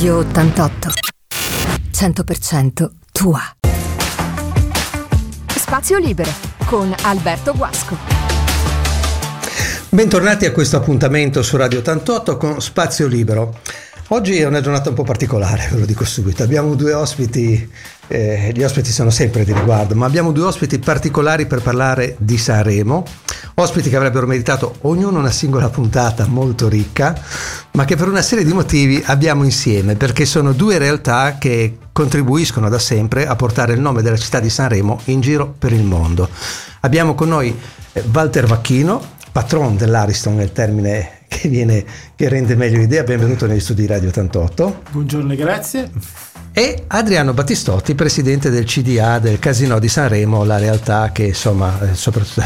Radio 88. 100% tua. Spazio libero con Alberto Guasco. Bentornati a questo appuntamento su Radio 88 con Spazio Libero. Oggi è una giornata un po' particolare, ve lo dico subito. Abbiamo due ospiti, eh, gli ospiti sono sempre di riguardo, ma abbiamo due ospiti particolari per parlare di Sanremo. Ospiti che avrebbero meritato ognuno una singola puntata molto ricca, ma che per una serie di motivi abbiamo insieme, perché sono due realtà che contribuiscono da sempre a portare il nome della città di Sanremo in giro per il mondo. Abbiamo con noi eh, Walter Vacchino, patron dell'Ariston, il termine che, viene, che rende meglio l'idea. Benvenuto negli studi Radio 88. Buongiorno e grazie. E Adriano Battistotti, presidente del CDA del Casino di Sanremo, la realtà che insomma, eh,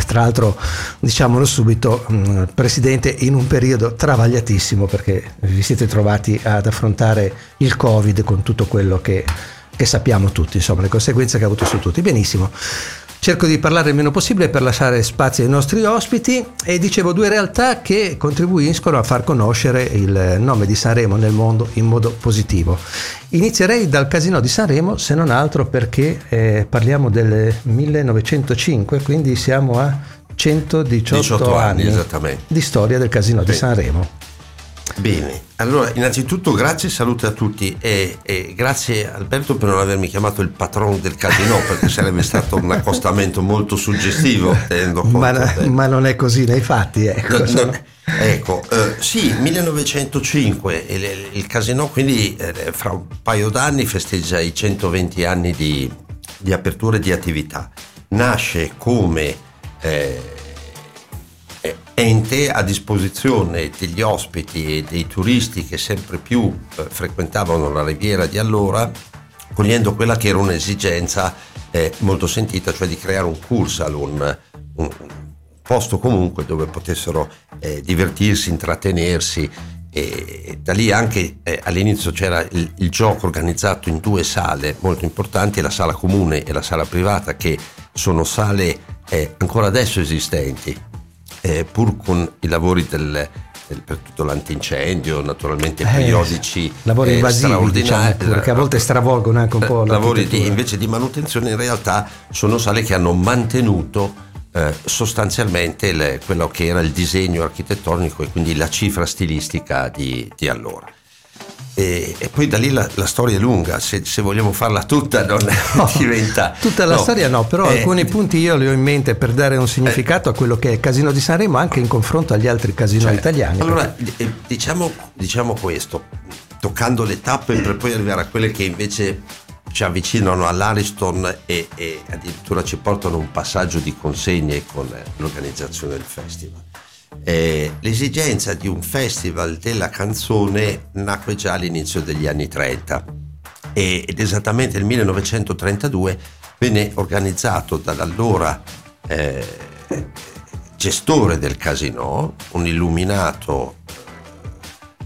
tra l'altro diciamolo subito, mm, presidente in un periodo travagliatissimo perché vi siete trovati ad affrontare il Covid con tutto quello che, che sappiamo tutti, insomma, le conseguenze che ha avuto su tutti. Benissimo. Cerco di parlare il meno possibile per lasciare spazio ai nostri ospiti e dicevo due realtà che contribuiscono a far conoscere il nome di Sanremo nel mondo in modo positivo. Inizierei dal Casino di Sanremo se non altro perché eh, parliamo del 1905, quindi siamo a 118 anni, anni di storia del Casino Bene. di Sanremo. Bene, allora innanzitutto grazie e salute a tutti e, e, grazie Alberto per non avermi chiamato il patron del casino perché sarebbe stato un accostamento molto suggestivo ma, ma, non è così nei fatti ecco, no, no, ecco eh, sì 1905 il, il casino quindi eh, fra un paio d'anni festeggia i 120 anni di, di apertura e di attività. Nasce come eh, ente a disposizione degli ospiti e dei turisti che sempre più eh, frequentavano la riviera di allora, cogliendo quella che era un'esigenza eh, molto sentita, cioè di creare un cursal, un, un posto comunque dove potessero eh, divertirsi, intrattenersi. E da lì anche eh, all'inizio c'era il, il, gioco organizzato in due sale molto importanti, la sala comune e la sala privata, che sono sale eh, ancora adesso esistenti, eh, pur con i lavori del, del, per tutto l'antincendio, naturalmente eh, periodici lavori eh, invasivi, diciamo, perché a volte stravolgono anche un po' lavori di, invece di manutenzione in realtà sono sale che hanno mantenuto eh, sostanzialmente le, quello che era il disegno architettonico e quindi la cifra stilistica di, di allora. E, e, poi da lì la, la storia è lunga, se, se, vogliamo farla tutta non no, diventa... Tutta la no, storia no, però eh, alcuni punti io li ho in mente per dare un significato eh, a quello che è il Casino di Sanremo anche in confronto agli altri casino cioè, italiani. Allora, perché... Eh, diciamo, diciamo questo, toccando le tappe per poi arrivare a quelle che invece ci avvicinano all'Ariston e, e addirittura ci portano un passaggio di consegne con l'organizzazione del festival. Eh, l'esigenza di un festival della canzone nacque già all'inizio degli anni 30 ed esattamente nel 1932 venne organizzato dall'allora eh, gestore del casino, un illuminato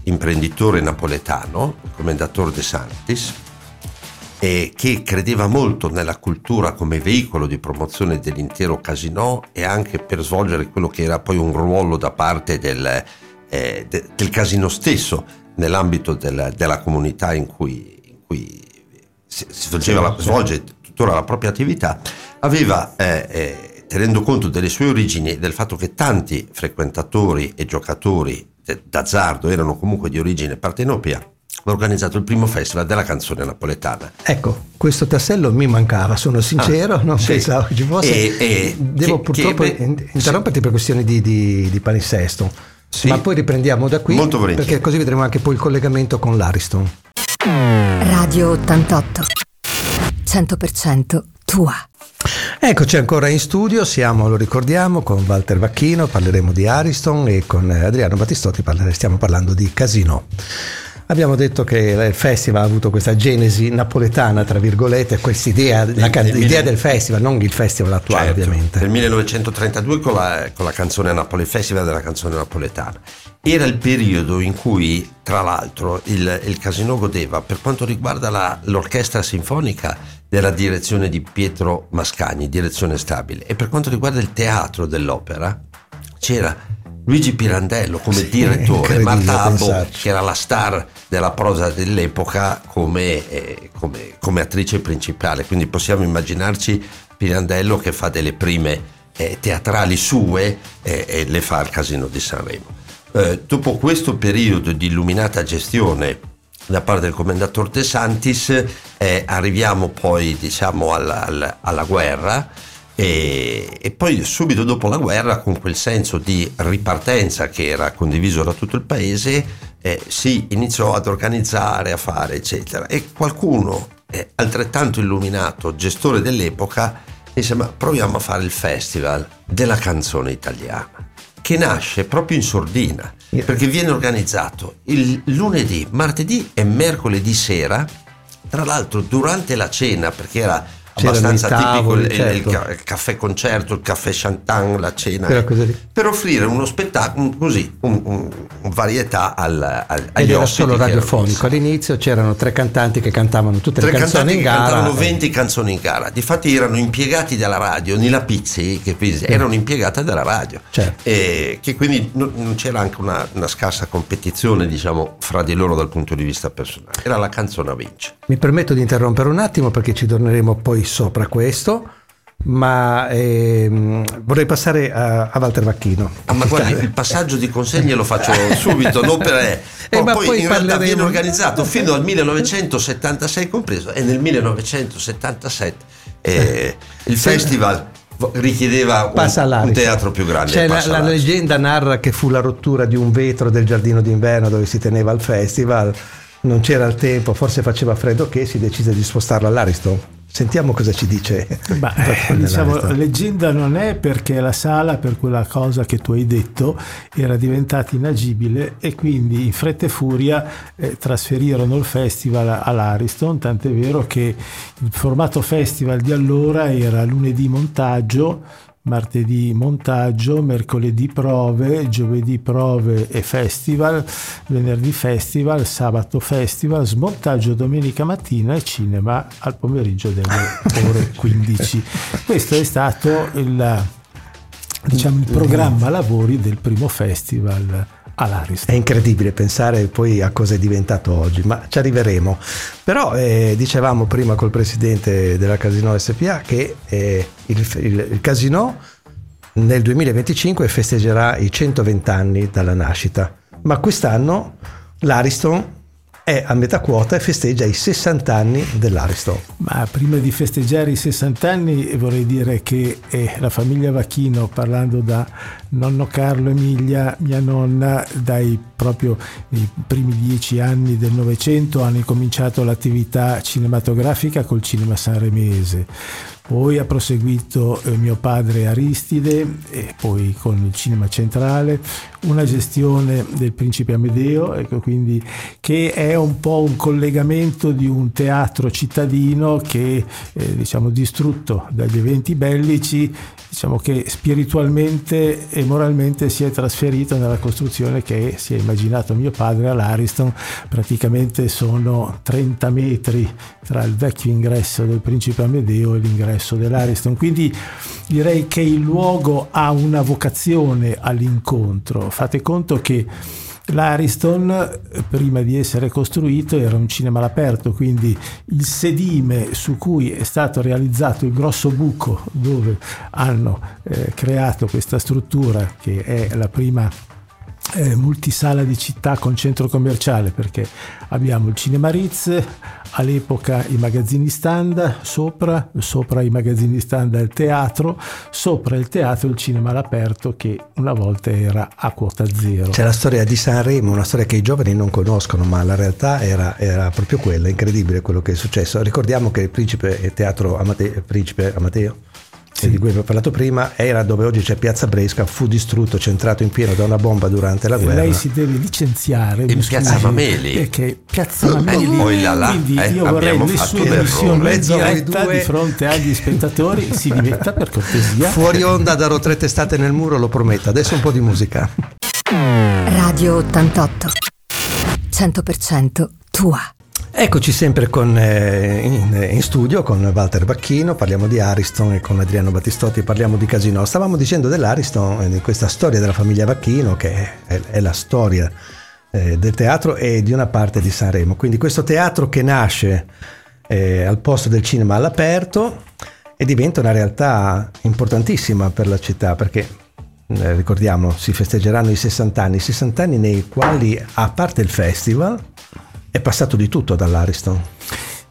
imprenditore napoletano, il commendatore De Santis, e che credeva molto nella cultura come veicolo di promozione dell'intero casino e anche per svolgere quello che era poi un ruolo da parte del, eh, de, del casino stesso nell'ambito del, della comunità in cui, in cui si, svolgeva svolge tuttora la propria attività, aveva, eh, eh, tenendo conto delle sue origini e del fatto che tanti frequentatori e giocatori d'azzardo erano comunque di origine partenopea, ha organizzato il primo festival della canzone napoletana. Ecco, questo tassello mi mancava, sono sincero, ah, non sì. pensavo che ci fosse. E, e, Devo che, purtroppo che, interromperti sì. per questioni di, di, di palinsesto, sì. ma poi riprendiamo da qui perché così vedremo anche poi il collegamento con l'Ariston. Radio 88, 100% tua. Eccoci ancora in studio, siamo, lo ricordiamo, con Walter Vacchino, parleremo di Ariston e con Adriano Battistotti stiamo parlando di Casino. Abbiamo detto che il festival ha avuto questa genesi napoletana, tra virgolette, questa idea, l'idea del festival, non il festival attuale certo, ovviamente. Nel 1932 con la, con la canzone Napoli, il festival della canzone napoletana. Era il periodo in cui, tra l'altro, il, il casino godeva, per quanto riguarda la, l'orchestra sinfonica, della direzione di Pietro Mascagni, direzione stabile, e per quanto riguarda il teatro dell'opera, c'era Luigi Pirandello come Sì, direttore, Marta Abbo che era la star della prosa dell'epoca come, eh, come- come attrice principale, quindi possiamo immaginarci Pirandello che fa delle prime eh, teatrali sue eh, e le fa al Casino di Sanremo. Eh, dopo questo periodo di illuminata gestione da parte del commendator De Santis eh, arriviamo poi diciamo alla, alla- alla guerra e, e poi subito dopo la guerra con quel senso di ripartenza che era condiviso da tutto il paese eh, si iniziò ad organizzare, a fare eccetera. E qualcuno eh, altrettanto illuminato, gestore dell'epoca, disse ma proviamo a fare il festival della canzone italiana che nasce proprio in sordina perché viene organizzato il lunedì, martedì e mercoledì sera tra l'altro durante la cena perché era abbastanza tavoli, tipico certo. il il caffè concerto, il caffè chantan, la cena per offrire uno spettacolo così, un, un- un varietà al, al, agli Ed era solo radiofonico. All'inizio c'erano tre cantanti che cantavano tutte tre le canzoni in gara. cantavano 20 canzoni in gara. Difatti erano impiegati dalla radio, Nila Pizzi, che quindi erano impiegate dalla radio. Certo. E che quindi non, c'era anche una, una scarsa competizione, diciamo, fra di loro dal punto di vista personale. Era la canzone a vince. Mi permetto di interrompere un attimo perché ci torneremo poi sopra questo, ma ehm, vorrei passare a, a Walter Vacchino. Ah, ma guardi, il passaggio di consegne lo faccio subito, non per... Eh, Oh, ma poi, poi in realtà parleremo- viene organizzato fino al 1976 compreso e nel 1977 eh, il festival richiedeva un, un teatro più grande. Cioè, la, la leggenda narra che fu la rottura di un vetro del giardino d'inverno dove si teneva il festival. Non c'era il tempo, forse faceva freddo che si decise di spostarlo all'Ariston. Sentiamo cosa ci dice. Il eh, diciamo, leggenda non è perché la sala, per quella cosa che tu hai detto, era diventata inagibile e quindi in fretta e furia eh, trasferirono il festival all'Ariston, tant'è vero che il formato festival di allora era lunedì montaggio, martedì montaggio, mercoledì prove, giovedì prove e festival, venerdì festival, sabato festival, smontaggio domenica mattina e cinema al pomeriggio delle ore 15. Questo è stato il, diciamo, il programma lavori del primo festival È all'Ariston. incredibile pensare poi a cosa è diventato oggi, ma ci arriveremo. Però eh, dicevamo prima col presidente della Casino SPA che eh, il, il- il Casino nel 2025 festeggerà i 120 anni dalla nascita, ma quest'anno l'Ariston è a metà quota e festeggia i 60 anni dell'Ariston. Ma prima di festeggiare i 60 anni vorrei dire che eh, la famiglia Vacchino, parlando da nonno Carlo Emilia, mia nonna, dai proprio i primi dieci anni del Novecento hanno incominciato l'attività cinematografica col cinema sanremese. Poi ha proseguito eh, mio padre Aristide e poi con il cinema centrale, una gestione del principe Amedeo, ecco, quindi, che è un po' un collegamento di un teatro cittadino che eh, diciamo distrutto dagli eventi bellici, diciamo che spiritualmente e moralmente si è trasferito nella costruzione che si è immaginato mio padre all'Ariston, praticamente sono 30 metri tra il vecchio ingresso del principe Amedeo e l'ingresso dell'Ariston, quindi direi che il luogo ha una vocazione all'incontro. Fate conto che L'Ariston, prima di essere costruito, era un cinema all'aperto, quindi il sedime su cui è stato realizzato il grosso buco dove hanno eh, creato questa struttura, che è la prima eh, multisala di città con centro commerciale, perché abbiamo il Cinema Ritz, all'epoca i magazzini stand, sopra, sopra i magazzini stand il teatro, sopra il teatro il cinema all'aperto che una volta era a quota zero. C'è la storia di Sanremo, una storia che i giovani non conoscono, ma la realtà era, era proprio quella, incredibile quello che è successo. Ricordiamo che il Principe Teatro Amate- Principe Amateo, di cui abbiamo parlato prima, era dove oggi c'è Piazza Bresca, fu distrutto, centrato in pieno da una bomba durante la E guerra. lei si deve licenziare In Piazza Mameli. perché Piazza Mameli poi là, là, quindi eh, io vorrei abbiamo le fatto sue emissioni diretta di fronte agli spettatori si dimetta per cortesia Fuori onda darò tre testate nel muro, lo prometto. Adesso un po' di musica. Radio 88. 100% tua. Eccoci sempre con, eh, in, in, studio con Walter Bacchino, parliamo di Ariston e con Adriano Battistotti parliamo di Casino. Stavamo dicendo dell'Ariston, di questa storia della famiglia Bacchino che è, è la storia eh, del teatro e di una parte di Sanremo. Quindi questo teatro che nasce eh, al posto del cinema all'aperto e diventa una realtà importantissima per la città perché eh, ricordiamo si festeggeranno i 60 anni, 60 anni nei quali a parte il festival è passato di tutto dall'Ariston.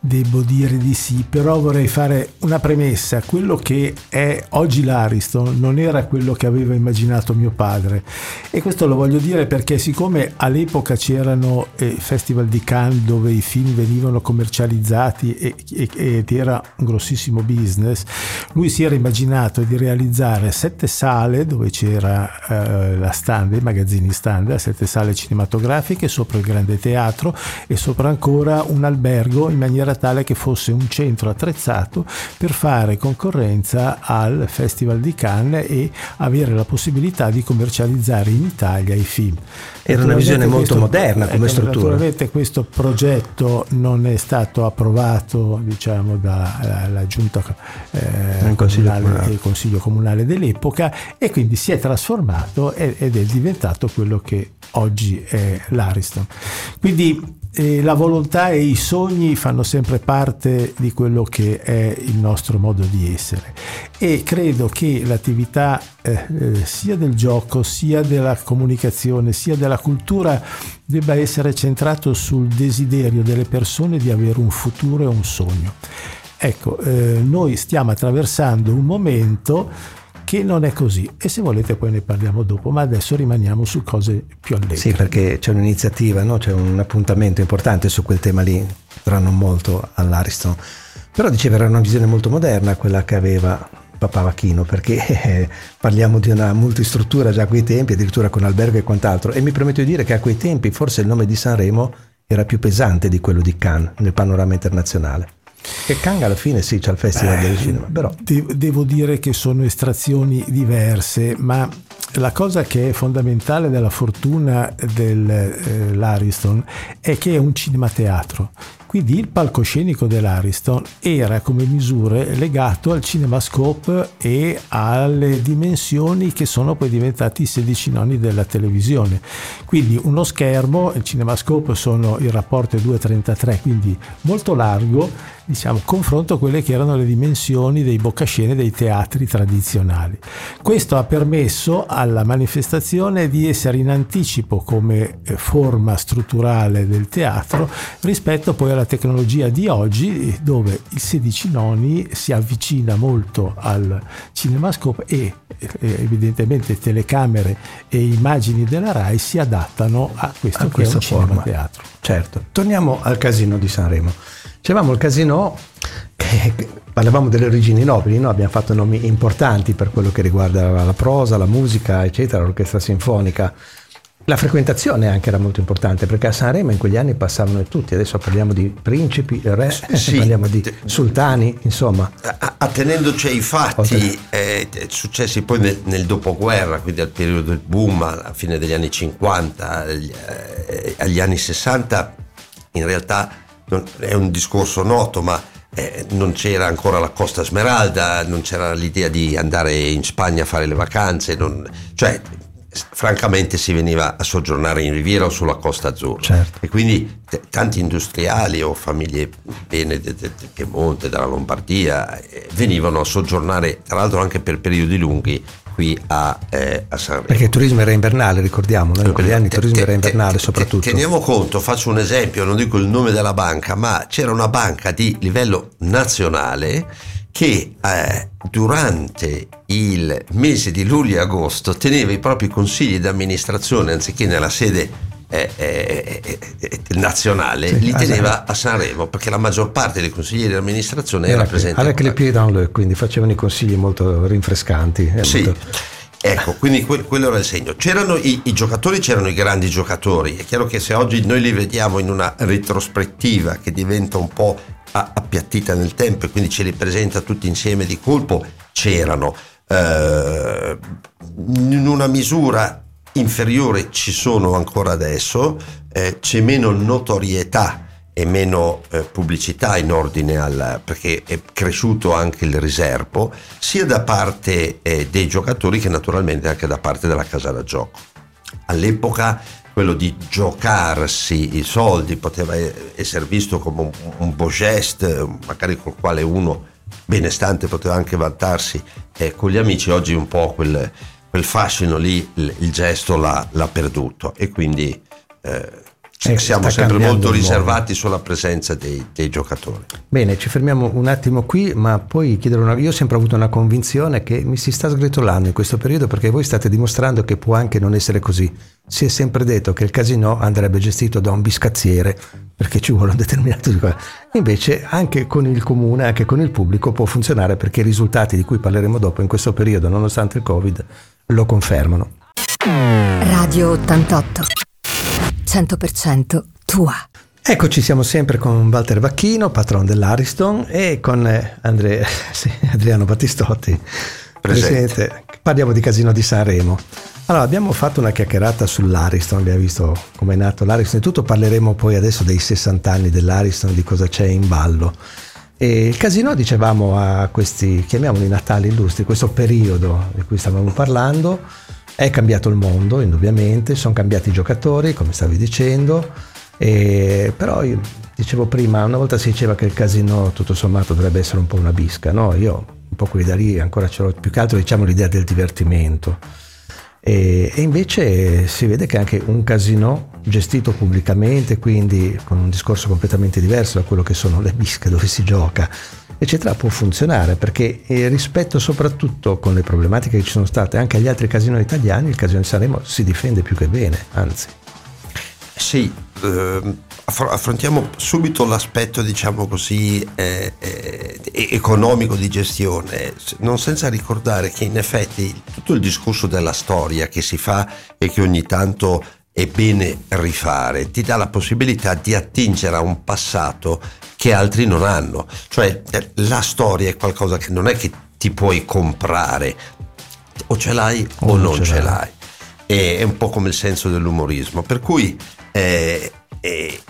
Devo dire di sì, però vorrei fare una premessa. Quello che è oggi l'Ariston non era quello che aveva immaginato mio padre. E questo lo voglio dire perché siccome all'epoca c'erano eh, festival di Cannes dove i film venivano commercializzati e, e, ed era un grossissimo business, lui si era immaginato di realizzare sette sale dove c'era eh, la stand, i magazzini stand, sette sale cinematografiche sopra il grande teatro e sopra ancora un albergo in maniera maniera tale che fosse un centro attrezzato per fare concorrenza al Festival di Cannes e avere la possibilità di commercializzare in Italia i film. Era una visione molto questo, moderna come ecco, struttura. Naturalmente questo progetto non è stato approvato diciamo, dalla giunta eh, comunale, il consiglio comunale dell'epoca e quindi si è trasformato ed è diventato quello che oggi è l'Ariston. Quindi e la volontà e i sogni fanno sempre parte di quello che è il nostro modo di essere e credo che l'attività eh, eh, sia del gioco sia della comunicazione sia della cultura debba essere centrato sul desiderio delle persone di avere un futuro e un sogno. Ecco, eh, noi stiamo attraversando un momento che non è così e se volete poi ne parliamo dopo, ma adesso rimaniamo su cose più allegre. Sì, perché c'è un'iniziativa, no? c'è un appuntamento importante su quel tema lì, tra non molto all'Ariston, però diceva era una visione molto moderna quella che aveva Papà Vacchino, perché eh, parliamo di una multistruttura già a quei tempi, addirittura con albergo e quant'altro, e mi permetto di dire che a quei tempi forse il nome di Sanremo era più pesante di quello di Cannes nel panorama internazionale. Che Kang alla fine sì, c'è il Festival Beh, del Cinema, però... devo dire che sono estrazioni diverse, ma la cosa che è fondamentale della fortuna dell'Ariston eh, è che è un cinema teatro quindi il palcoscenico dell'Ariston era come misure legato al cinemascope e alle dimensioni che sono poi diventati i 16 nonni della televisione. Quindi uno schermo, il cinemascope sono il rapporto 2,33, quindi molto largo, diciamo, confronto a quelle che erano le dimensioni dei boccascene dei teatri tradizionali. Questo ha permesso alla manifestazione di essere in anticipo come eh, forma strutturale del teatro rispetto poi alla la tecnologia di oggi dove il 16 noni si avvicina molto al cinemascope e evidentemente telecamere e immagini della RAI si adattano a questo a che è un forma. teatro. Certo. Torniamo al casino di Sanremo. Dicevamo il casino che parlavamo delle origini nobili, no? abbiamo fatto nomi importanti per quello che riguarda la prosa, la musica, eccetera, l'orchestra sinfonica. La frequentazione anche era molto importante perché a Sanremo in quegli anni passavano tutti, adesso parliamo di principi, re, sì, parliamo di sultani, insomma. Attenendoci ai fatti eh, successi poi nel, nel, dopoguerra, quindi al periodo del boom, alla fine degli anni 50, agli, eh, agli anni 60, in realtà non, è un discorso noto, ma eh, non c'era ancora la Costa Smeralda, non c'era l'idea di andare in Spagna a fare le vacanze, non, cioè francamente si veniva a soggiornare in Riviera o sulla Costa Azzurra certo. e quindi t- tanti industriali o famiglie bene del de, de Piemonte, della Lombardia eh, venivano a soggiornare tra l'altro anche per periodi lunghi qui a, eh, a Sanremo. Perché il turismo era invernale, ricordiamo, in quegli anni il turismo era invernale soprattutto. Teniamo conto, faccio un esempio, non dico il nome della banca, ma c'era una banca di livello nazionale che eh, durante il mese di luglio e agosto teneva i propri consigli di amministrazione anziché nella sede eh, eh, eh, eh nazionale, sì, li teneva a Sanremo perché la maggior parte dei consiglieri di amministrazione era, era presente. Avec les pieds dans le, quindi facevano i consigli molto rinfrescanti. Sì. Molto... Ecco, quindi que- quello era il segno. C'erano i, i, giocatori, c'erano i grandi giocatori. È chiaro che se oggi noi li vediamo in una retrospettiva che diventa un po' appiattita nel tempo e quindi ce li presenta tutti insieme di colpo, c'erano. Eh, in una misura inferiore ci sono ancora adesso, eh, c'è meno notorietà e meno eh, pubblicità in ordine al perché è cresciuto anche il riservo sia da parte eh, dei giocatori che naturalmente anche da parte della casa da gioco. All'epoca quello di giocarsi i soldi poteva essere visto come un, un beau geste, magari col quale uno benestante poteva anche vantarsi eh, con gli amici, oggi un po' quel, quel fascino lì, il, il gesto l'ha, l'ha, perduto e quindi eh, eh, siamo sempre molto riservati sulla presenza dei, dei, giocatori. Bene, ci fermiamo un attimo qui, ma poi chiedere una... Io ho sempre avuto una convinzione che mi si sta sgretolando in questo periodo perché voi state dimostrando che può anche non essere così. Si è sempre detto che il casino andrebbe gestito da un biscazziere perché ci vuole un determinato. Invece anche con il comune, anche con il pubblico può funzionare perché i risultati di cui parleremo dopo in questo periodo, nonostante il Covid, lo confermano. Radio 88 100% tua. Eccoci, siamo sempre con Walter Vacchino, patron dell'Ariston, e con eh, Andre, sì, Adriano Battistotti, Presente. presidente. Parliamo di Casino di Sanremo. Allora, abbiamo fatto una chiacchierata sull'Ariston, abbiamo visto come è nato l'Ariston e tutto, parleremo poi adesso dei 60 anni dell'Ariston, di cosa c'è in ballo. E il casino, dicevamo, a questi, chiamiamoli Natali illustri, questo periodo di cui stavamo parlando, è cambiato il mondo, indubbiamente, sono cambiati i giocatori, come stavi dicendo, e, però io dicevo prima, una volta si diceva che il casino tutto sommato dovrebbe essere un po' una bisca, no? Io un po' quell'idea lì ancora ce l'ho, più che altro diciamo l'idea del divertimento. E, e, invece si vede che anche un casino gestito pubblicamente, quindi con un discorso completamente diverso da quello che sono le bische dove si gioca, eccetera, può funzionare perché eh, rispetto soprattutto con le problematiche che ci sono state anche agli altri casino italiani, il casino di Sanremo si difende più che bene, anzi. Sì, eh, affrontiamo subito l'aspetto, diciamo così, eh, eh, economico di gestione, non senza ricordare che in effetti tutto il discorso della storia che si fa e che ogni tanto è bene rifare, ti dà la possibilità di attingere a un passato che altri non hanno. Cioè eh, la storia è qualcosa che non è che ti puoi comprare, o ce l'hai o, o non ce, ce l'hai. l'hai. È un po' come il senso dell'umorismo, per cui eh, eh,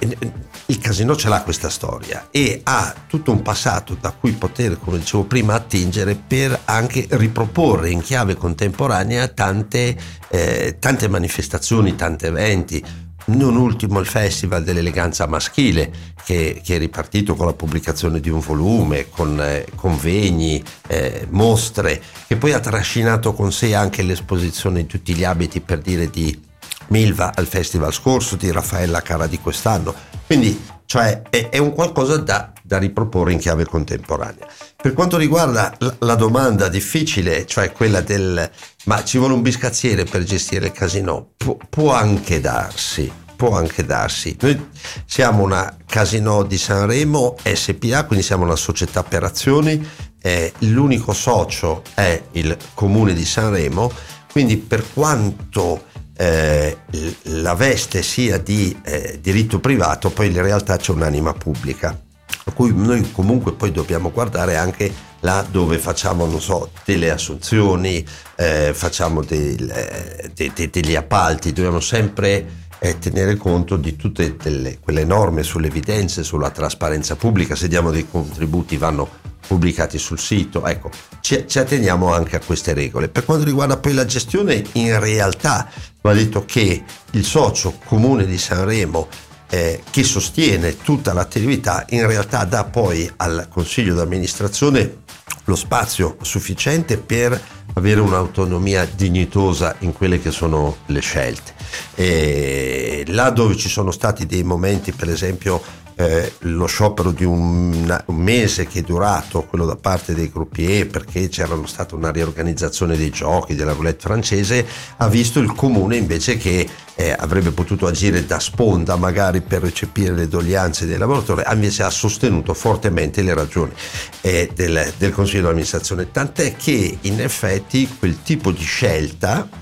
il casino ce l'ha questa storia e ha tutto un passato da cui poter, come dicevo prima, attingere per anche riproporre in chiave contemporanea tante, eh, tante manifestazioni, tanti eventi. Non ultimo il Festival dell'eleganza maschile che, che, è ripartito con la pubblicazione di un volume, con eh, convegni, eh, mostre, che poi ha trascinato con sé anche l'esposizione di tutti gli abiti per dire di Milva al festival scorso, di Raffaella Cara di quest'anno. Quindi cioè, è, è un qualcosa da, da, riproporre in chiave contemporanea. Per quanto riguarda la, domanda difficile, cioè quella del ma ci vuole un biscazziere per gestire il casino, Pu- può anche darsi, può anche darsi. Noi siamo una casino di Sanremo SPA, quindi siamo una società per azioni, eh, l'unico socio è il comune di Sanremo, quindi per quanto eh, la veste sia di eh, diritto privato, poi in realtà c'è un'anima pubblica. Per cui noi comunque poi dobbiamo guardare anche là dove facciamo, non so, delle assunzioni, eh, facciamo del, eh, de, de, degli appalti, dobbiamo sempre eh, tenere conto di tutte delle, quelle norme sulle evidenze, sulla trasparenza pubblica, se diamo dei contributi vanno pubblicati sul sito, ecco, ci, ci, atteniamo anche a queste regole. Per quanto riguarda poi la gestione, in realtà va detto che il socio comune di Sanremo eh, che sostiene tutta l'attività in realtà dà poi al consiglio d'amministrazione lo spazio sufficiente per avere un'autonomia dignitosa in quelle che sono le scelte. E là dove ci sono stati dei momenti, per esempio eh, lo sciopero di un, un, mese che è durato, quello da parte dei gruppi E, perché c'era stata una riorganizzazione dei giochi, della roulette francese, ha visto il comune invece che eh, avrebbe potuto agire da sponda magari per recepire le doglianze dei lavoratori, invece ha sostenuto fortemente le ragioni eh, del, del Consiglio di amministrazione, tant'è che in effetti quel tipo di scelta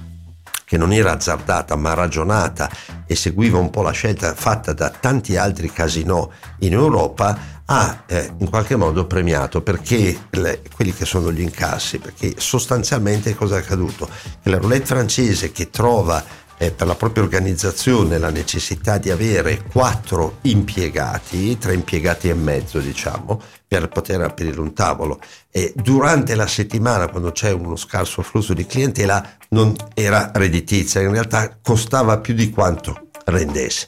che non era azzardata ma ragionata e seguiva un po' la scelta fatta da tanti altri casinò in Europa, ha eh, in qualche modo premiato perché le, quelli che sono gli incassi, perché sostanzialmente cosa è accaduto? Che la roulette francese che trova eh, per la propria organizzazione la necessità di avere quattro impiegati, tre impiegati e mezzo diciamo, per poter aprire un tavolo. E durante la settimana, quando c'è uno scarso flusso di clientela, non era redditizia, in realtà costava più di quanto rendesse.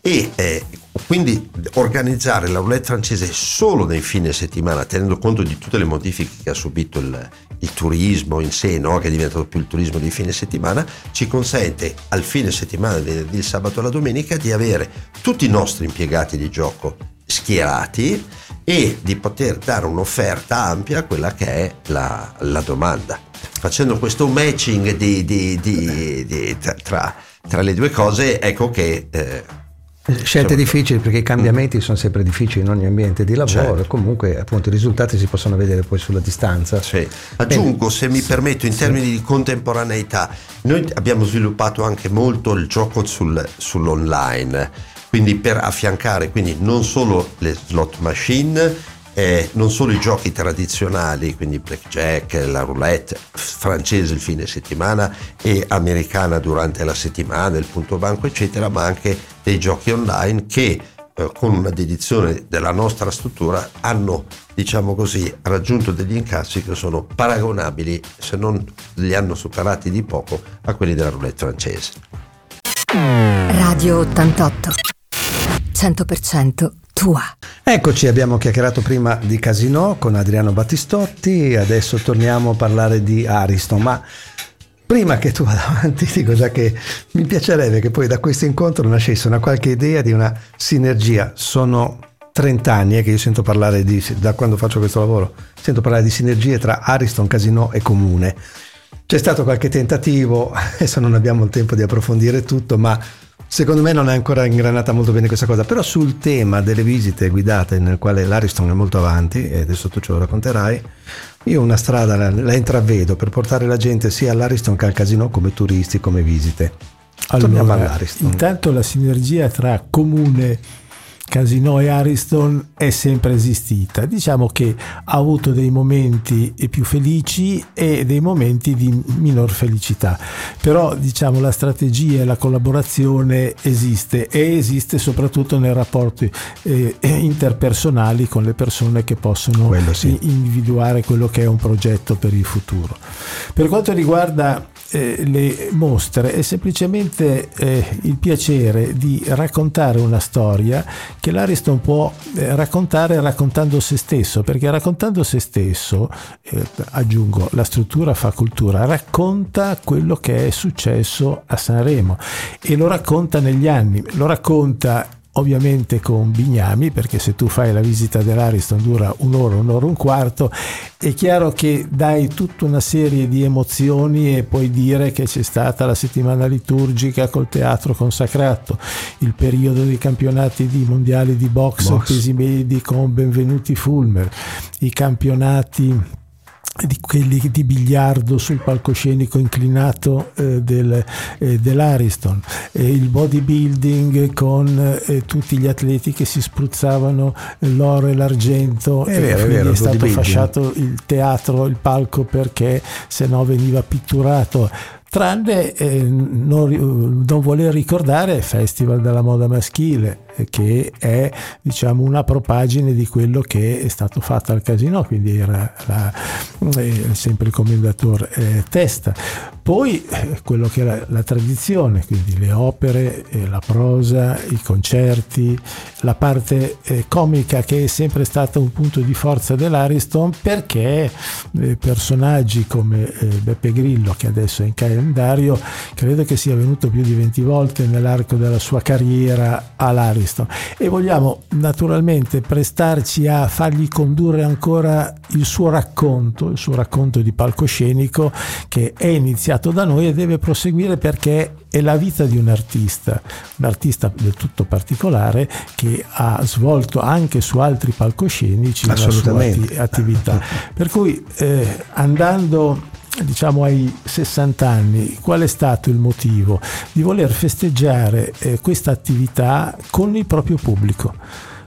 E eh, quindi organizzare la roulette francese solo nei fine settimana, tenendo conto di tutte le modifiche che ha subito il, il turismo in sé, no? che è diventato più il turismo di fine settimana, ci consente al fine settimana, venerdì, il sabato e la domenica, di avere tutti i nostri impiegati di gioco schierati e di poter dare un'offerta ampia a quella che è la, la domanda. Facendo questo matching di, di, di, tra, tra, le due cose, ecco che... Eh, Scelte difficili perché i cambiamenti sono sempre difficili in ogni ambiente di lavoro certo. comunque appunto i risultati si possono vedere poi sulla distanza. Sì. Aggiungo, se mi permetto, in sì. termini di contemporaneità, noi abbiamo sviluppato anche molto il gioco sul, sull'online, quindi per affiancare quindi non solo le slot machine, eh, non solo i giochi tradizionali, quindi blackjack, la roulette francese il fine settimana e americana durante la settimana, il punto banco eccetera, ma anche dei giochi online che eh, con una dedizione della nostra struttura hanno diciamo così raggiunto degli incassi che sono paragonabili se non li hanno superati di poco a quelli della roulette francese. Radio 88 100% tua. Eccoci, abbiamo chiacchierato prima di Casino con Adriano Battistotti, adesso torniamo a parlare di Ariston, ma prima che tu vada avanti dico già che mi piacerebbe che poi da questo incontro nascesse una qualche idea di una sinergia. Sono 30 anni eh, che io sento parlare di, da quando faccio questo lavoro, sento parlare di sinergie tra Ariston, Casino e Comune. C'è stato qualche tentativo, adesso non abbiamo il tempo di approfondire tutto, ma Secondo me non è ancora ingranata molto bene questa cosa, però sul tema delle visite guidate nel quale l'Ariston è molto avanti, e adesso tu ce lo racconterai, io una strada la, la intravedo per portare la gente sia all'Ariston che al casino come turisti, come visite. Allora, intanto la sinergia tra comune Casino e Ariston è sempre esistita. Diciamo che ha avuto dei momenti più felici e dei momenti di minor felicità. Però diciamo la strategia e la collaborazione esiste e esiste soprattutto nei rapporti eh, interpersonali con le persone che possono quello sì. individuare quello che è un progetto per il futuro. Per quanto riguarda eh, le mostre è semplicemente eh, il piacere di raccontare una storia che l'Ariston può eh, raccontare raccontando se stesso, perché raccontando se stesso, eh, aggiungo, la struttura fa cultura, racconta quello che è successo a Sanremo e lo racconta negli anni, lo racconta ovviamente con Bignami, perché se tu fai la visita dell'Ariston dura un'ora, un'ora e un quarto, è chiaro che dai tutta una serie di emozioni e puoi dire che c'è stata la settimana liturgica col teatro consacrato, il periodo dei campionati di mondiali di box, box. pesi medi con Benvenuti Fulmer, i campionati di quelli di biliardo sul palcoscenico inclinato eh, del, eh, dell'Ariston, eh, il bodybuilding con eh, tutti gli atleti che si spruzzavano l'oro e l'argento. È, vero, è, vero, è stato fasciato il teatro, il palco perché se no veniva pitturato. Tranne eh, non, non, voler ricordare il Festival della moda maschile che è diciamo una propagine di quello che è stato fatto al casino quindi era la, eh, sempre il commendatore eh, Testa. Poi eh, quello che è la, tradizione quindi le opere eh, la prosa i concerti la parte eh, comica che è sempre stata un punto di forza dell'Ariston perché personaggi come Beppe Grillo che adesso è in calendario credo che sia venuto più di 20 volte nell'arco della sua carriera all'Ariston questo e vogliamo naturalmente prestarci a fargli condurre ancora il suo racconto, il suo racconto di palcoscenico che è iniziato da noi e deve proseguire perché è la vita di un artista, un artista del tutto particolare che ha svolto anche su altri palcoscenici la sua attività. Per cui eh, andando diciamo ai 60 anni, qual è stato il motivo? Di voler festeggiare eh, questa attività con il proprio pubblico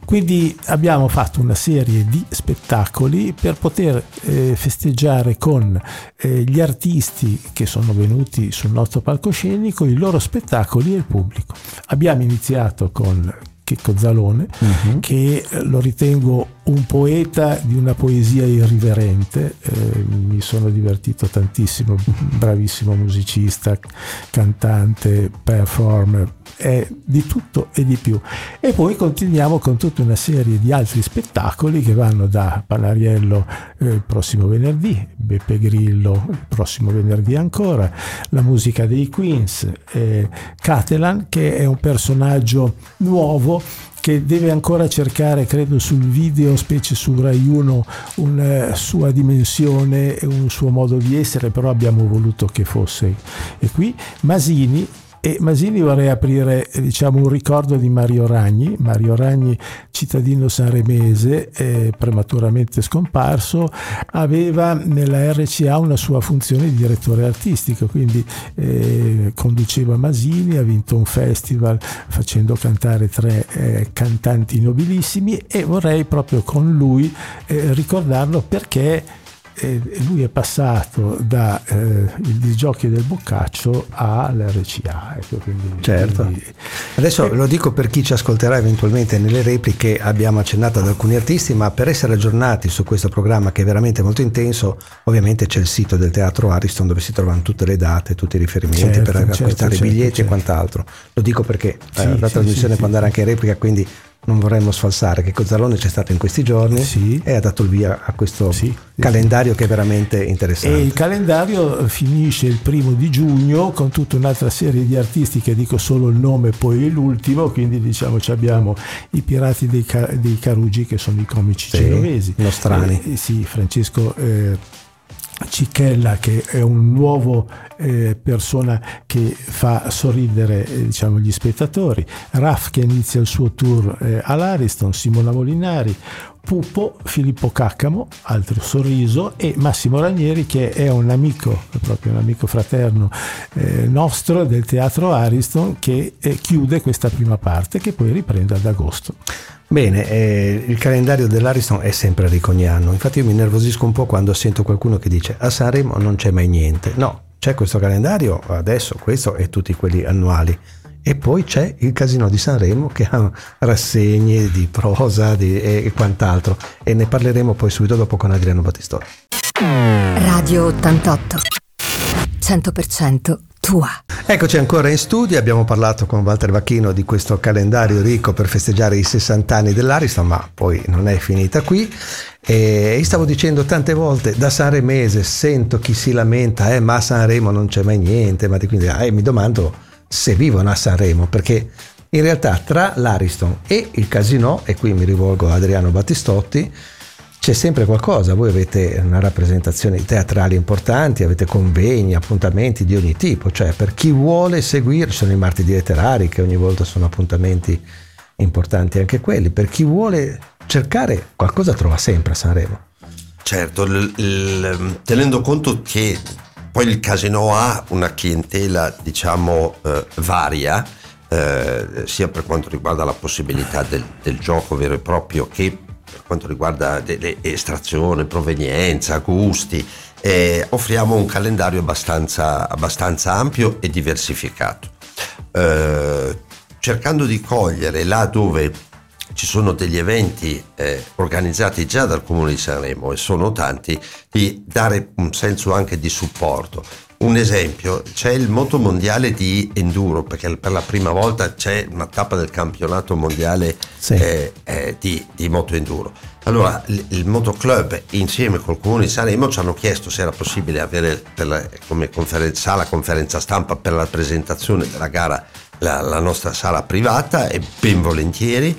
Quindi abbiamo fatto una serie di spettacoli per poter eh, festeggiare con eh, gli artisti che sono venuti sul nostro palcoscenico, i loro spettacoli e il pubblico. Abbiamo iniziato con Checco Zalone, uh-huh. che lo ritengo un poeta di una poesia irriverente, eh, mi sono divertito tantissimo, bravissimo musicista, cantante, performer, è di tutto e di più. E poi continuiamo con tutta una serie di altri spettacoli che vanno da Panariello eh, il prossimo venerdì, Beppe Grillo il prossimo venerdì ancora, la musica dei Queens, eh, Catalan che è un personaggio nuovo che deve ancora cercare, credo, sul video, specie su Rai 1, una sua dimensione e un suo modo di essere, però abbiamo voluto che fosse qui. Masini e Masini vorrei aprire diciamo, un ricordo di Mario Ragni, Mario Ragni cittadino sanremese, eh, prematuramente scomparso, aveva nella RCA una sua funzione di direttore artistico, quindi eh, conduceva Masini, ha vinto un festival facendo cantare tre eh, cantanti nobilissimi e vorrei proprio con lui eh, ricordarlo perché e lui è passato dal eh, disgiochi del Boccaccio all'RCA. Ecco, quindi, certo. Quindi, Adesso eh, lo dico per chi ci ascolterà eventualmente nelle repliche, abbiamo accennato ad alcuni artisti, ma per essere aggiornati su questo programma che è veramente molto intenso, ovviamente c'è il sito del Teatro Ariston dove si trovano tutte le date, tutti i riferimenti certo, per certo, acquistare certo, biglietti certo. e quant'altro. Lo dico perché sì, eh, la sì, trasmissione sì, può andare anche in replica, quindi non vorremmo sfalsare che Cozzalone c'è stato in questi giorni sì. e ha dato il via a questo sì, calendario che è veramente interessante. E il calendario finisce il primo di giugno con tutta un'altra serie di artisti che dico solo il nome poi l'ultimo, quindi diciamo abbiamo i Pirati dei, dei Carugi che sono i comici sì, genovesi. Nostrani. Eh, sì, Francesco eh, Cicchella che è un nuovo eh, persona che fa sorridere eh, diciamo, gli spettatori, Raff che inizia il suo tour eh, all'Ariston, Simona Molinari, Pupo, Filippo Caccamo, altro sorriso, e Massimo Ranieri che è un amico, proprio un amico fraterno eh, nostro del teatro Ariston che eh, chiude questa prima parte che poi riprende ad agosto. Bene, eh, il calendario dell'Ariston è sempre ricognano, infatti io mi nervosisco un po' quando sento qualcuno che dice a Sanremo non c'è mai niente. No, c'è questo calendario adesso, questo e tutti quelli annuali. E poi c'è il Casino di Sanremo che ha rassegne di prosa di, e, e quant'altro. E ne parleremo poi subito dopo con Adriano Battistoni. Radio 88 100% tua. Eccoci ancora in studio, abbiamo parlato con Walter Vacchino di questo calendario ricco per festeggiare i 60 anni dell'Ariston, ma poi non è finita qui. E stavo dicendo tante volte da Sanremese sento chi si lamenta, eh, ma a Sanremo non c'è mai niente, ma quindi eh, mi domando se vivono a Sanremo, perché in realtà tra l'Ariston e il Casino, e qui mi rivolgo a Adriano Battistotti, c'è sempre qualcosa, voi avete una rappresentazione teatrali importanti, avete convegni, appuntamenti di ogni tipo, cioè per chi vuole seguire, sono i martedì letterari che ogni volta sono appuntamenti importanti anche quelli, per chi vuole cercare qualcosa trova sempre a Sanremo. Certo, l- l- tenendo conto che poi il casino ha una clientela diciamo eh, varia, eh, sia per quanto riguarda la possibilità del, del gioco vero e proprio che per quanto riguarda estrazione, provenienza, gusti, eh, offriamo un calendario abbastanza, abbastanza ampio e diversificato, eh, cercando di cogliere là dove ci sono degli eventi eh, organizzati già dal Comune di Sanremo e sono tanti, di dare un senso anche di supporto. Un esempio, c'è il moto mondiale di enduro, perché per la prima volta c'è una tappa del campionato mondiale sì. eh, eh, di, di, moto enduro. Allora il, il Motoclub insieme col Comune di Sanremo ci hanno chiesto se era possibile avere la, come conferen- sala conferenza stampa per la presentazione della gara la, la nostra sala privata e ben volentieri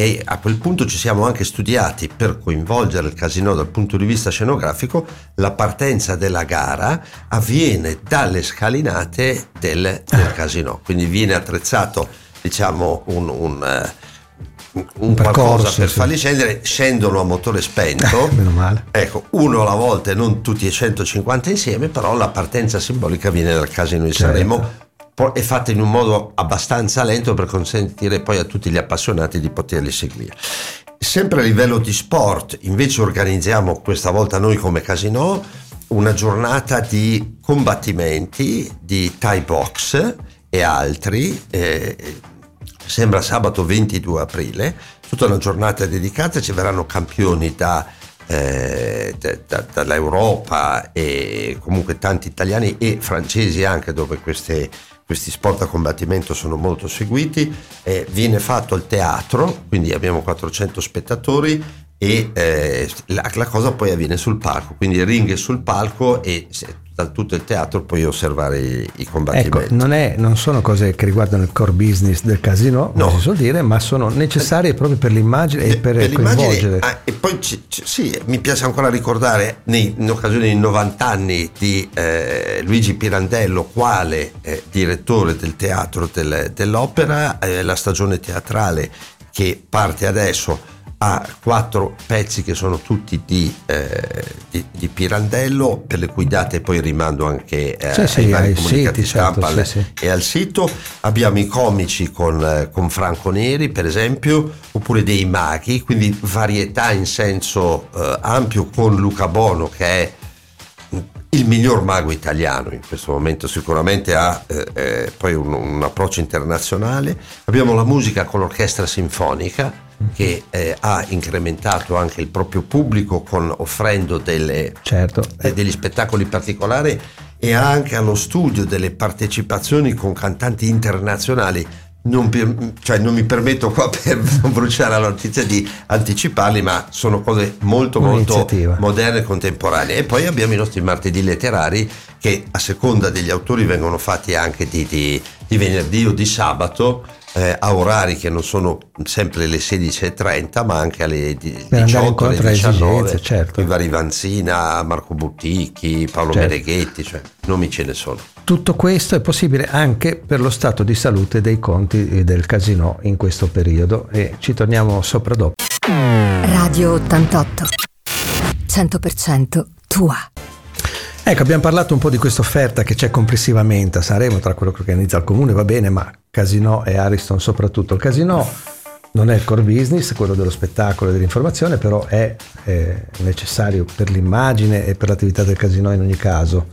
e a quel punto ci siamo anche studiati per coinvolgere il casino dal punto di vista scenografico, la partenza della gara avviene dalle scalinate del, del ah. casino, quindi viene attrezzato diciamo un, un eh, un, percorso per sì. farli scendere, scendono a motore spento. Eh, meno male. Ecco, uno alla volta e non tutti e 150 insieme, però la partenza simbolica viene dal casino di certo. Sanremo è fatta in un modo abbastanza lento per consentire poi a tutti gli appassionati di poterli seguire. Sempre a livello di sport, invece organizziamo questa volta noi come Casino una giornata di combattimenti di Thai box e altri. Eh, sembra sabato 22 aprile, tutta una giornata dedicata, ci verranno campioni da, eh, da, da, dall'Europa e comunque tanti italiani e francesi anche dove queste, questi sport a combattimento sono molto seguiti. Eh, viene fatto al teatro, quindi abbiamo 400 spettatori e eh, la, la, cosa poi avviene sul palco, quindi il ring è sul palco e da tutto il teatro puoi osservare i, i combattimenti. Ecco, non, è, non, sono cose che riguardano il core business del casino, no. si suol dire, ma sono necessarie proprio per l'immagine e per, per coinvolgere. Ah, e poi c- c- sì, mi piace ancora ricordare nei, in occasione dei 90 anni di eh, Luigi Pirandello, quale eh, direttore del teatro del, dell'opera, eh, la stagione teatrale che parte adesso ha quattro pezzi che sono tutti di, eh, di, di, Pirandello, per le cui date poi rimando anche eh, sì, sì, ai vari comunicati siti, stampa certo, sì, e al sito. Abbiamo i comici con, eh, con, Franco Neri, per esempio, oppure dei maghi, quindi varietà in senso eh, ampio con Luca Bono che è il miglior mago italiano in questo momento sicuramente ha eh, eh poi un, un approccio internazionale. Abbiamo la musica con l'orchestra sinfonica che eh, ha incrementato anche il proprio pubblico con, offrendo delle, certo. eh, degli spettacoli particolari e ha anche allo studio delle partecipazioni con cantanti internazionali. Non, per, cioè non mi permetto qua per non bruciare la notizia di anticiparli, ma sono cose molto molto moderne e contemporanee. E poi abbiamo i nostri martedì letterari che a seconda degli autori vengono fatti anche di, di, di venerdì o di sabato eh, a orari che non sono sempre le 16.30 ma anche alle 18 alle 19 certo. i vari Vanzina, Marco Butticchi, Paolo certo. Mereghetti cioè nomi ce ne sono. Tutto questo è possibile anche per lo stato di salute dei conti del casino in questo periodo. E ci torniamo sopra dopo. Radio 88 100% tua Ecco, abbiamo parlato un po' di questa offerta che c'è complessivamente a Sanremo, tra quello che organizza il comune, va bene, ma Casino e Ariston soprattutto. Il Casino non è il core business, quello dello spettacolo e dell'informazione, però è, è necessario per l'immagine e per l'attività del casino in ogni caso.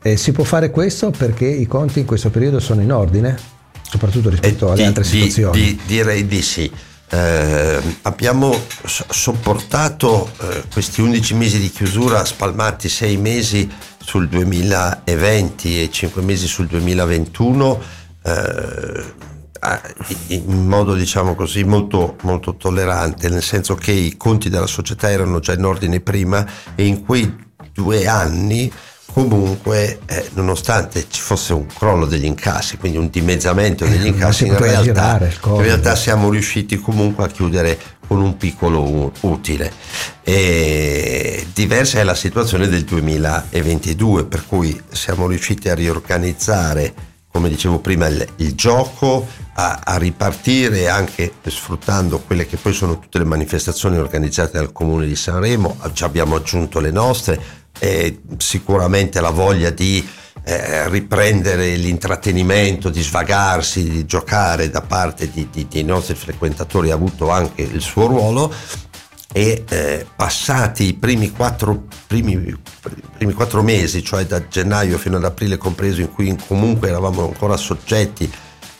E si può fare questo perché i conti in questo periodo sono in ordine, soprattutto rispetto alle di, altre situazioni. Di, direi di sì. Eh, abbiamo sopportato eh, questi 11 mesi di chiusura spalmati 6 mesi sul 2020 e 5 mesi sul 2021 eh, in modo diciamo così molto, molto tollerante nel senso che i conti della società erano già in ordine prima e in quei due anni comunque eh, nonostante ci fosse un crollo degli incassi quindi un dimezzamento degli eh, incassi in realtà, in realtà, siamo riusciti comunque a chiudere con un piccolo utile. E diversa è la situazione del 2022 per cui siamo riusciti a riorganizzare come dicevo prima il, il gioco a, a, ripartire anche sfruttando quelle che poi sono tutte le manifestazioni organizzate dal comune di Sanremo. Ci abbiamo aggiunto le nostre eh, sicuramente la voglia di eh, riprendere l'intrattenimento, di svagarsi, di giocare da parte di, di, dei nostri frequentatori ha avuto anche il suo ruolo. E eh, passati i primi quattro, primi, primi quattro mesi, cioè da gennaio fino ad aprile compreso, in cui comunque eravamo ancora soggetti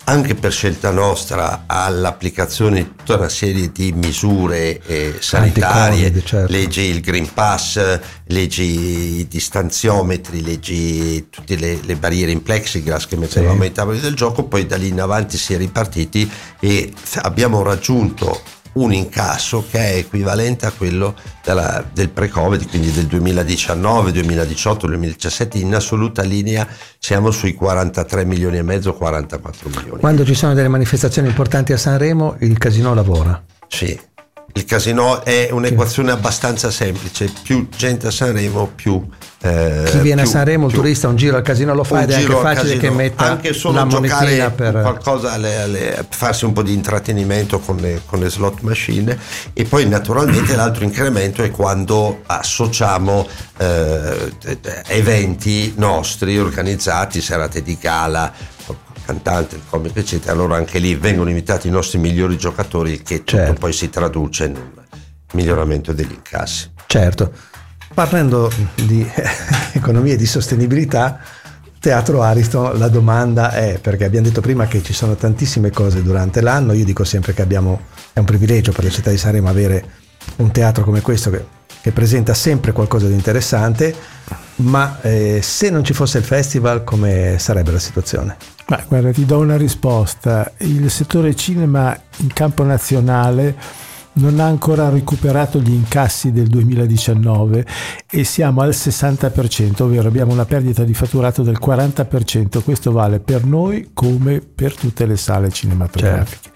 anche per scelta nostra all'applicazione di tutta una serie di misure eh, sanitarie, certo. leggi il Green Pass, leggi i distanziometri, leggi tutte le, le barriere in plexiglass che mettevamo sì. ai tavoli del gioco, poi da lì in avanti si è ripartiti e abbiamo raggiunto un incasso che è equivalente a quello della, del pre-Covid, quindi del 2019, 2018, 2017, in assoluta linea siamo sui 43 milioni e mezzo, 44 milioni. Quando ci sono delle manifestazioni importanti a Sanremo, il casino lavora. Sì, il casino è un'equazione abbastanza semplice, più gente a Sanremo, più... Eh, Chi viene più, a Sanremo, un turista, un giro al casino lo fa ed è anche facile che metta anche solo giocare per qualcosa, alle, alle, farsi un po' di intrattenimento con le, con le slot machine. E poi naturalmente l'altro incremento è quando associamo eh, eventi nostri organizzati, serate di gala, cantante, il comico, eccetera, allora anche lì vengono invitati i nostri migliori giocatori, che Certo. poi si traduce nel miglioramento degli incassi. Certo, parlando di economia e di sostenibilità, Teatro Ariston, la domanda è, perché abbiamo detto prima che ci sono tantissime cose durante l'anno, io dico sempre che abbiamo, è un privilegio per la città di Sanremo avere un teatro come questo che, che presenta sempre qualcosa di interessante, ma eh, se non ci fosse il festival come sarebbe la situazione? Ma guarda, ti do una risposta. Il settore cinema in campo nazionale non ha ancora recuperato gli incassi del 2019 e siamo al 60%, ovvero abbiamo una perdita di fatturato del 40%. Questo vale per noi come per tutte le sale cinematografiche.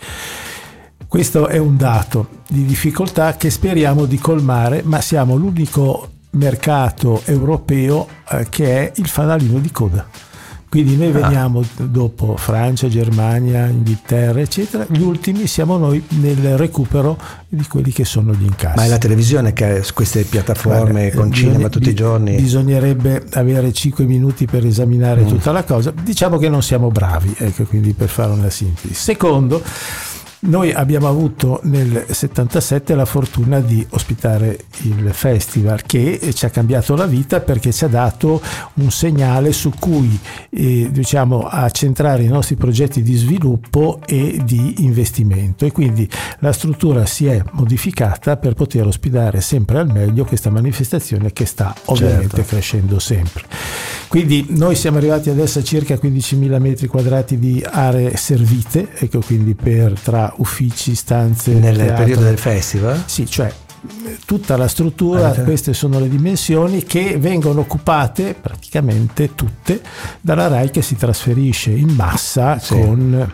Questo è un dato di difficoltà che speriamo di colmare, ma siamo l'unico mercato europeo eh, che è il fanalino di coda. Quindi noi veniamo dopo Francia, Germania, Inghilterra, eccetera. Gli ultimi siamo noi nel recupero di quelli che sono gli incassi. Ma è la televisione che ha queste piattaforme Guarda, con eh, cinema bisogna- tutti i giorni? Bisognerebbe avere 5 minuti per Mm. esaminare tutta la cosa. Diciamo che non siamo bravi, ecco, quindi per fare una sintesi. Secondo, noi abbiamo avuto nel 77 la fortuna di ospitare il festival che ci ha cambiato la vita perché ci ha dato un segnale su cui eh, diciamo accentrare i nostri progetti di sviluppo e di investimento e quindi la struttura si è modificata per poter ospitare sempre al meglio questa manifestazione che sta ovviamente Certo. crescendo sempre. Quindi noi siamo arrivati adesso a circa 15.000 metri quadrati di aree servite, ecco quindi per tra uffici, stanze, Nel teatro. periodo del festival? Sì, cioè tutta la struttura, Avete- queste sono le dimensioni che vengono occupate praticamente tutte dalla RAI che si trasferisce in massa Sì. con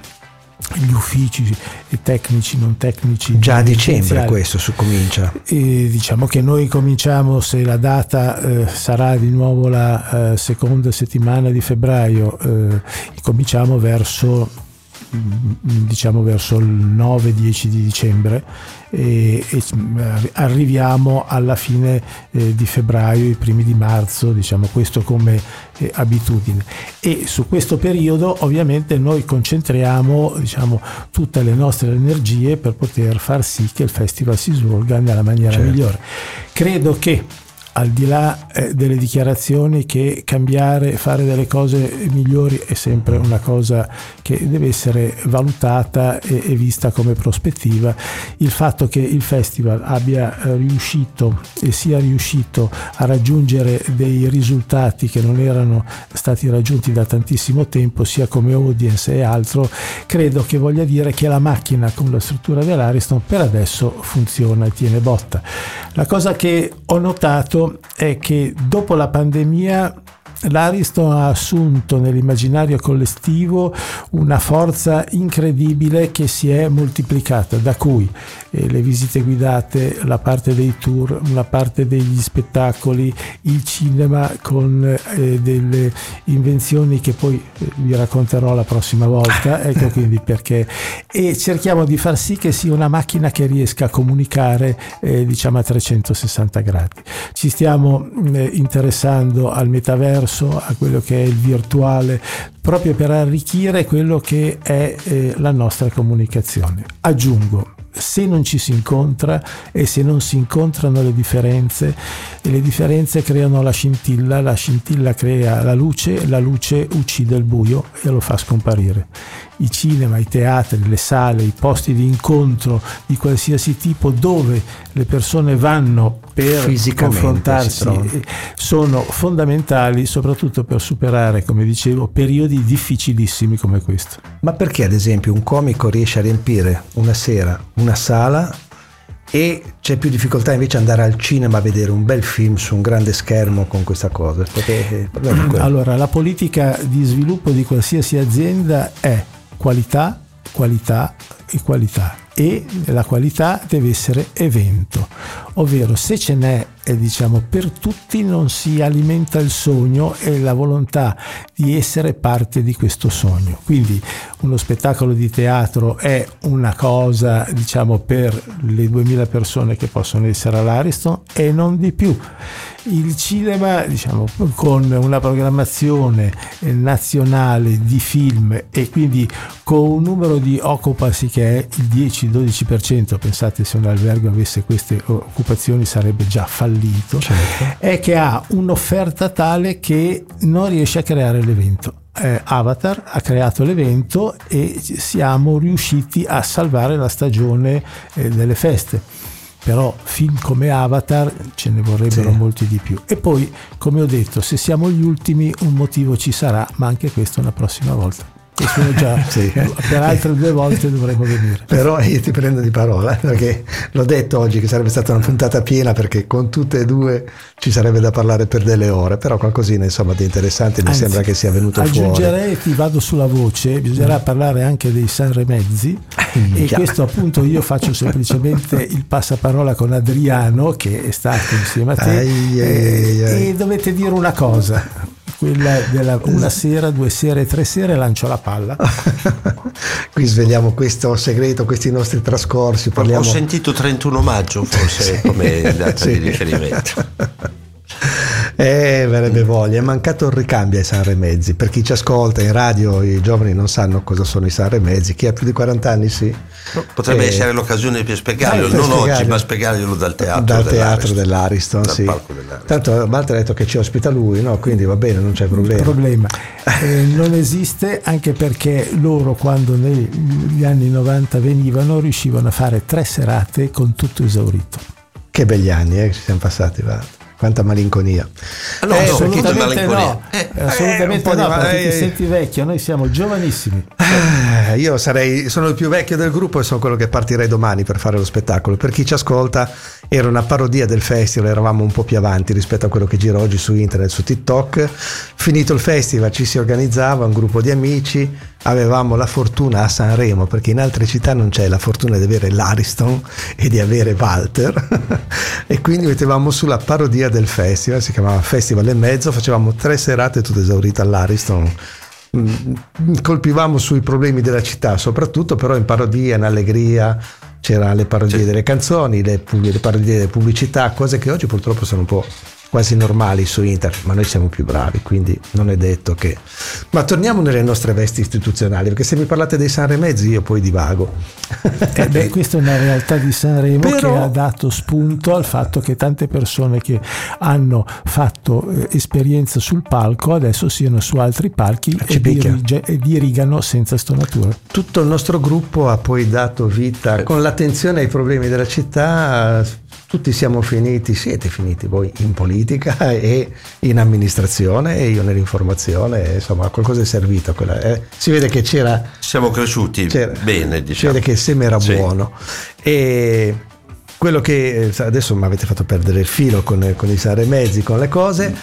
gli uffici e tecnici, non tecnici. Già a dicembre questo su comincia. E diciamo che noi cominciamo, se la data eh, sarà di nuovo la eh, seconda settimana di febbraio, eh, cominciamo verso diciamo verso il 9-10 di dicembre e, e, mm, arri- arriviamo alla fine eh, di febbraio, i primi di marzo, diciamo questo come eh, abitudine. E su questo periodo ovviamente noi concentriamo diciamo, tutte le nostre energie per poter far sì che il festival si svolga nella maniera Certo. migliore. Credo che al di là eh, delle dichiarazioni che cambiare, fare delle cose migliori è sempre una cosa che deve essere valutata e, e vista come prospettiva, il fatto che il festival abbia eh, riuscito e sia riuscito a raggiungere dei risultati che non erano stati raggiunti da tantissimo tempo, sia come audience e altro, credo che voglia dire che la macchina con la struttura dell'Ariston per adesso funziona e tiene botta. La cosa che ho notato è che dopo la pandemia l'Ariston ha assunto nell'immaginario collettivo una forza incredibile che si è moltiplicata, da cui eh, le visite guidate, la parte dei tour, la parte degli spettacoli, il cinema con eh, delle invenzioni che poi eh, vi racconterò la prossima volta, ecco quindi perché e cerchiamo di far sì che sia una macchina che riesca a comunicare eh, diciamo a 360 gradi. Ci stiamo eh, interessando al metaverso, a quello che è il virtuale, proprio per arricchire quello che è eh, la nostra comunicazione. Aggiungo, se non ci si incontra e se non si incontrano le differenze, e le differenze creano la scintilla, la scintilla crea la luce, la luce uccide il buio e lo fa scomparire. I cinema, i teatri, le sale, i posti di incontro di qualsiasi tipo dove le persone vanno per confrontarsi eh, sono fondamentali soprattutto per superare, come dicevo, periodi difficilissimi come questo. Ma perché ad esempio un comico riesce a riempire una sera una sala e c'è più difficoltà invece andare al cinema a vedere un bel film su un grande schermo con questa cosa? Perché quello. Allora, la politica di sviluppo di qualsiasi azienda è qualità, qualità e qualità e la qualità deve essere evento. Ovvero se ce n'è eh, diciamo per tutti non si alimenta il sogno e la volontà di essere parte di questo sogno. Quindi uno spettacolo di teatro è una cosa diciamo per le 2000 persone che possono essere all'Ariston e non di più il cinema diciamo, con una programmazione eh, nazionale di film e quindi con un numero di occupancy che è il 10-12%, pensate se un albergo avesse queste occupazioni sarebbe già fallito, certo. è che ha un'offerta tale che non riesce a creare l'evento. Eh, Avatar ha creato l'evento e siamo riusciti a salvare la stagione eh, delle feste però film come Avatar ce ne vorrebbero sì. molti di più. E poi, come ho detto, se siamo gli ultimi un motivo ci sarà, ma anche questo una prossima volta sono già sì. per altre due volte dovremmo venire. Però io ti prendo di parola perché l'ho detto oggi che sarebbe stata una puntata piena perché con tutte e due ci sarebbe da parlare per delle ore, però qualcosina insomma di interessante mi Anzi, sembra che sia venuto aggiungerei, fuori. Aggiungerei, ti vado sulla voce, bisognerà mm. parlare anche dei Sanremezzi e Già. questo appunto io faccio semplicemente il passaparola con Adriano che è stato insieme a te ai, ai, ai. e dovete dire una cosa quella della una sera, due sere, tre sere lancio la palla. Qui svegliamo questo segreto, questi nostri trascorsi. Parliamo... Ho sentito 31 maggio forse sì. come data sì. di riferimento. Eh, verrebbe voglia, è mancato il ricambio ai Sanremezzi. Per chi ci ascolta in radio, i giovani non sanno cosa sono i Sanremezzi. Chi ha più di 40 anni sì. Potrebbe eh, essere l'occasione per spiegarlo, eh, non spiegarlo. oggi, ma spiegarglielo dal teatro. Dal teatro dell'Ariston, dal sì. dell'Ariston. Tanto Walter ha detto che ci ospita lui, no? quindi va bene, non c'è problema. problema. Eh, non esiste anche perché loro quando negli anni 90 venivano riuscivano a fare tre serate con tutto esaurito. Che begli anni eh, che ci siamo passati, Walter quanta malinconia. Ah, no, eh, assolutamente malinconia. no, eh, assolutamente eh, no, perché ti senti vecchio, noi siamo giovanissimi. Eh, io sarei, sono il più vecchio del gruppo e sono quello che partirei domani per fare lo spettacolo. Per chi ci ascolta, era una parodia del festival, eravamo un po' più avanti rispetto a quello che gira oggi su internet, su TikTok. Finito il festival ci si organizzava un gruppo di amici, avevamo la fortuna a Sanremo, perché in altre città non c'è la fortuna di avere l'Ariston e di avere Walter, e quindi mettevamo sulla parodia del festival, si chiamava Festival e Mezzo, facevamo tre serate tutte esaurite all'Ariston. Mm, colpivamo sui problemi della città, soprattutto però in parodia, in allegria, c'erano le parodie delle canzoni, le, le parodie delle pubblicità, cose che oggi purtroppo sono un po' quasi normali su internet, ma noi siamo più bravi, quindi non è detto che... Ma torniamo nelle nostre vesti istituzionali, perché se mi parlate dei Sanremezzi io poi divago. Eh beh, questa è una realtà di Sanremo Però... che ha dato spunto al fatto che tante persone che hanno fatto eh, esperienza sul palco adesso siano su altri palchi e, dirige, e dirigano senza stonatura. Tutto il nostro gruppo ha poi dato vita con l'attenzione ai problemi della città tutti siamo finiti, siete finiti voi in politica e in amministrazione e io nell'informazione, insomma qualcosa è servito. Quella, eh. Si vede che c'era... Siamo cresciuti c'era, bene, diciamo. Si vede che il seme era sì. buono. E quello che eh, adesso mi avete fatto perdere il filo con, con i sare mezzi, con le cose.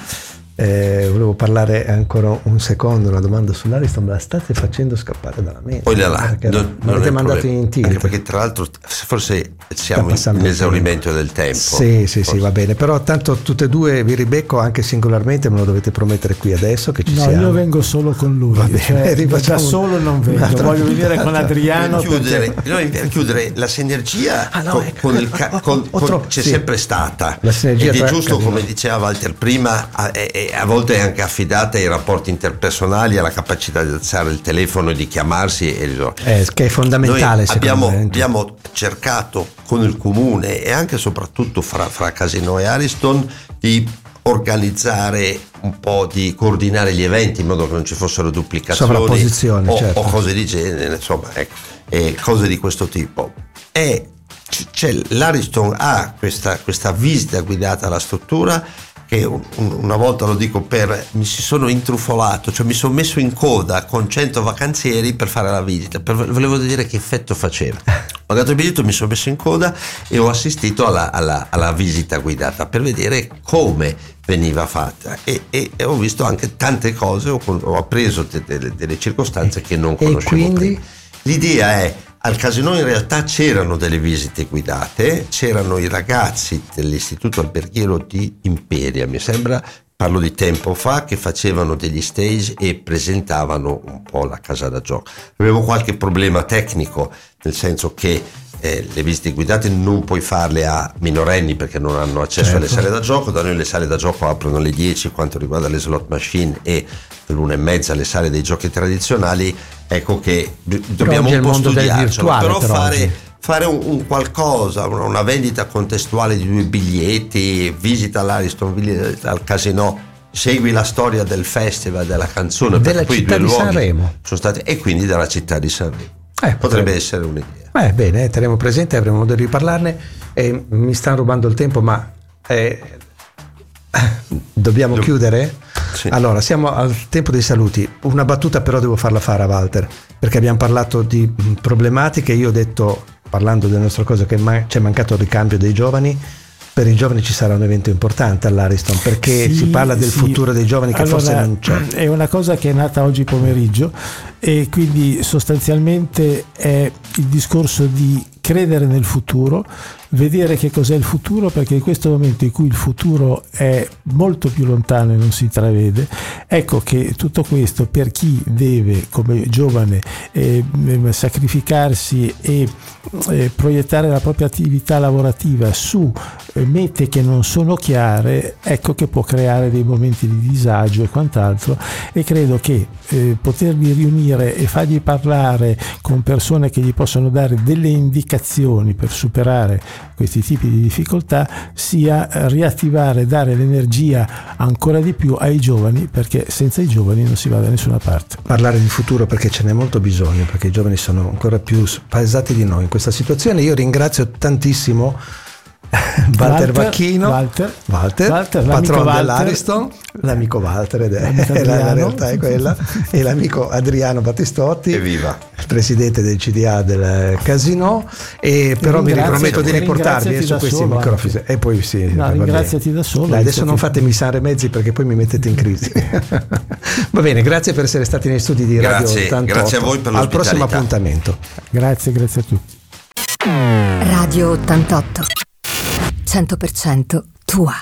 Eh, volevo parlare ancora un secondo, una domanda sull'Ariston, me la state facendo scappare dalla mente. Poi là, là non, non avete mandato in tilt. perché tra l'altro forse siamo in esaurimento del tempo. Sì, sì, forse. sì, va bene, però tanto tutte e due vi ribecco anche singolarmente, me lo dovete promettere qui adesso che ci no, siamo. io vengo solo con lui, va bene, cioè, da solo non vengo, voglio venire con Adriano. Per chiudere, perché... per chiudere la sinergia ah, no, con, ecco, con il ca- con, con, c'è sì. sempre stata. La sinergia ed è giusto, come diceva Walter prima, è, a volte è anche affidata ai rapporti interpersonali, alla capacità di alzare il telefono e di chiamarsi e risolvere. Eh, che è fondamentale. Abbiamo, abbiamo, cercato con il comune e anche e soprattutto fra, fra Casino e Ariston di organizzare un po' di coordinare gli eventi in modo che non ci fossero duplicazioni o, certo. o, cose di genere, insomma, ecco, cose di questo tipo. E c'è, l'Ariston ha questa, questa visita guidata alla struttura che una volta lo dico per mi si sono intrufolato, cioè mi sono messo in coda con 100 vacanzieri per fare la visita, per, volevo vedere che effetto faceva. Ho dato il biglietto, mi sono messo in coda e ho assistito alla, alla, alla visita guidata per vedere come veniva fatta e, e, e, ho visto anche tante cose, ho, ho appreso delle, delle circostanze che non conoscevo. E quindi? Prima. L'idea è al casino in realtà c'erano delle visite guidate, c'erano i ragazzi dell'istituto alberghiero di Imperia, mi sembra, parlo di tempo fa, che facevano degli stage e presentavano un po' la casa da gioco. Avevo qualche problema tecnico, nel senso che eh, le visite guidate non puoi farle a minorenni perché non hanno accesso certo. alle sale da gioco, da noi le sale da gioco aprono alle 10 quanto riguarda le slot machine e l'una e mezza le sale dei giochi tradizionali, ecco che dobbiamo un po' studiarcelo, però, però fare, fare un, un, qualcosa, una vendita contestuale di due biglietti, visita all'Ariston, visita al casino segui la storia del festival della canzone della città di Sanremo. sono stati, e quindi della città di Sanremo potrebbe, potrebbe essere un'idea Beh, bene, terremo presente, avremo modo di riparlarne. Eh, mi stanno rubando il tempo, ma eh, dobbiamo Dov- chiudere? Sì. Allora, siamo al tempo dei saluti. Una battuta però devo farla fare a Walter, perché abbiamo parlato di problematiche. Io ho detto, parlando delle nostre cose, che man- c'è mancato il ricambio dei giovani per i giovani ci sarà un evento importante all'Ariston perché sì, si parla del sì. futuro dei giovani che allora, forse non c'è. È una cosa che è nata oggi pomeriggio e quindi sostanzialmente è il discorso di credere nel futuro, vedere che cos'è il futuro, perché in questo momento in cui il futuro è molto più lontano e non si intravede, ecco che tutto questo per chi deve come giovane eh, sacrificarsi e eh, proiettare la propria attività lavorativa su eh, mete che non sono chiare, ecco che può creare dei momenti di disagio e quant'altro. E credo che eh, poterli riunire e fargli parlare con persone che gli possono dare delle indicazioni per superare questi tipi di difficoltà sia riattivare, dare l'energia ancora di più ai giovani perché senza i giovani non si va da nessuna parte. Parlare di futuro perché ce n'è molto bisogno, perché i giovani sono ancora più spaesati di noi in questa situazione. Io ringrazio tantissimo Walter Vacchino, Walter, Walter, Walter patron dell'Ariston, l'amico Walter, ed è, la, la, realtà è quella, e l'amico Adriano Battistotti, Evviva. presidente del CDA del Casino, e però mi riprometto di riportarvi su questi solo, microfoni. Anche. E poi sì, no, ringraziati da solo. Dai, adesso non fatemi sare mezzi perché poi mi mettete in crisi. Va bene, grazie per essere stati nei studi di Radio grazie, 88. Grazie a voi per Al prossimo appuntamento. Grazie, grazie a tutti. Radio 88 100% tua.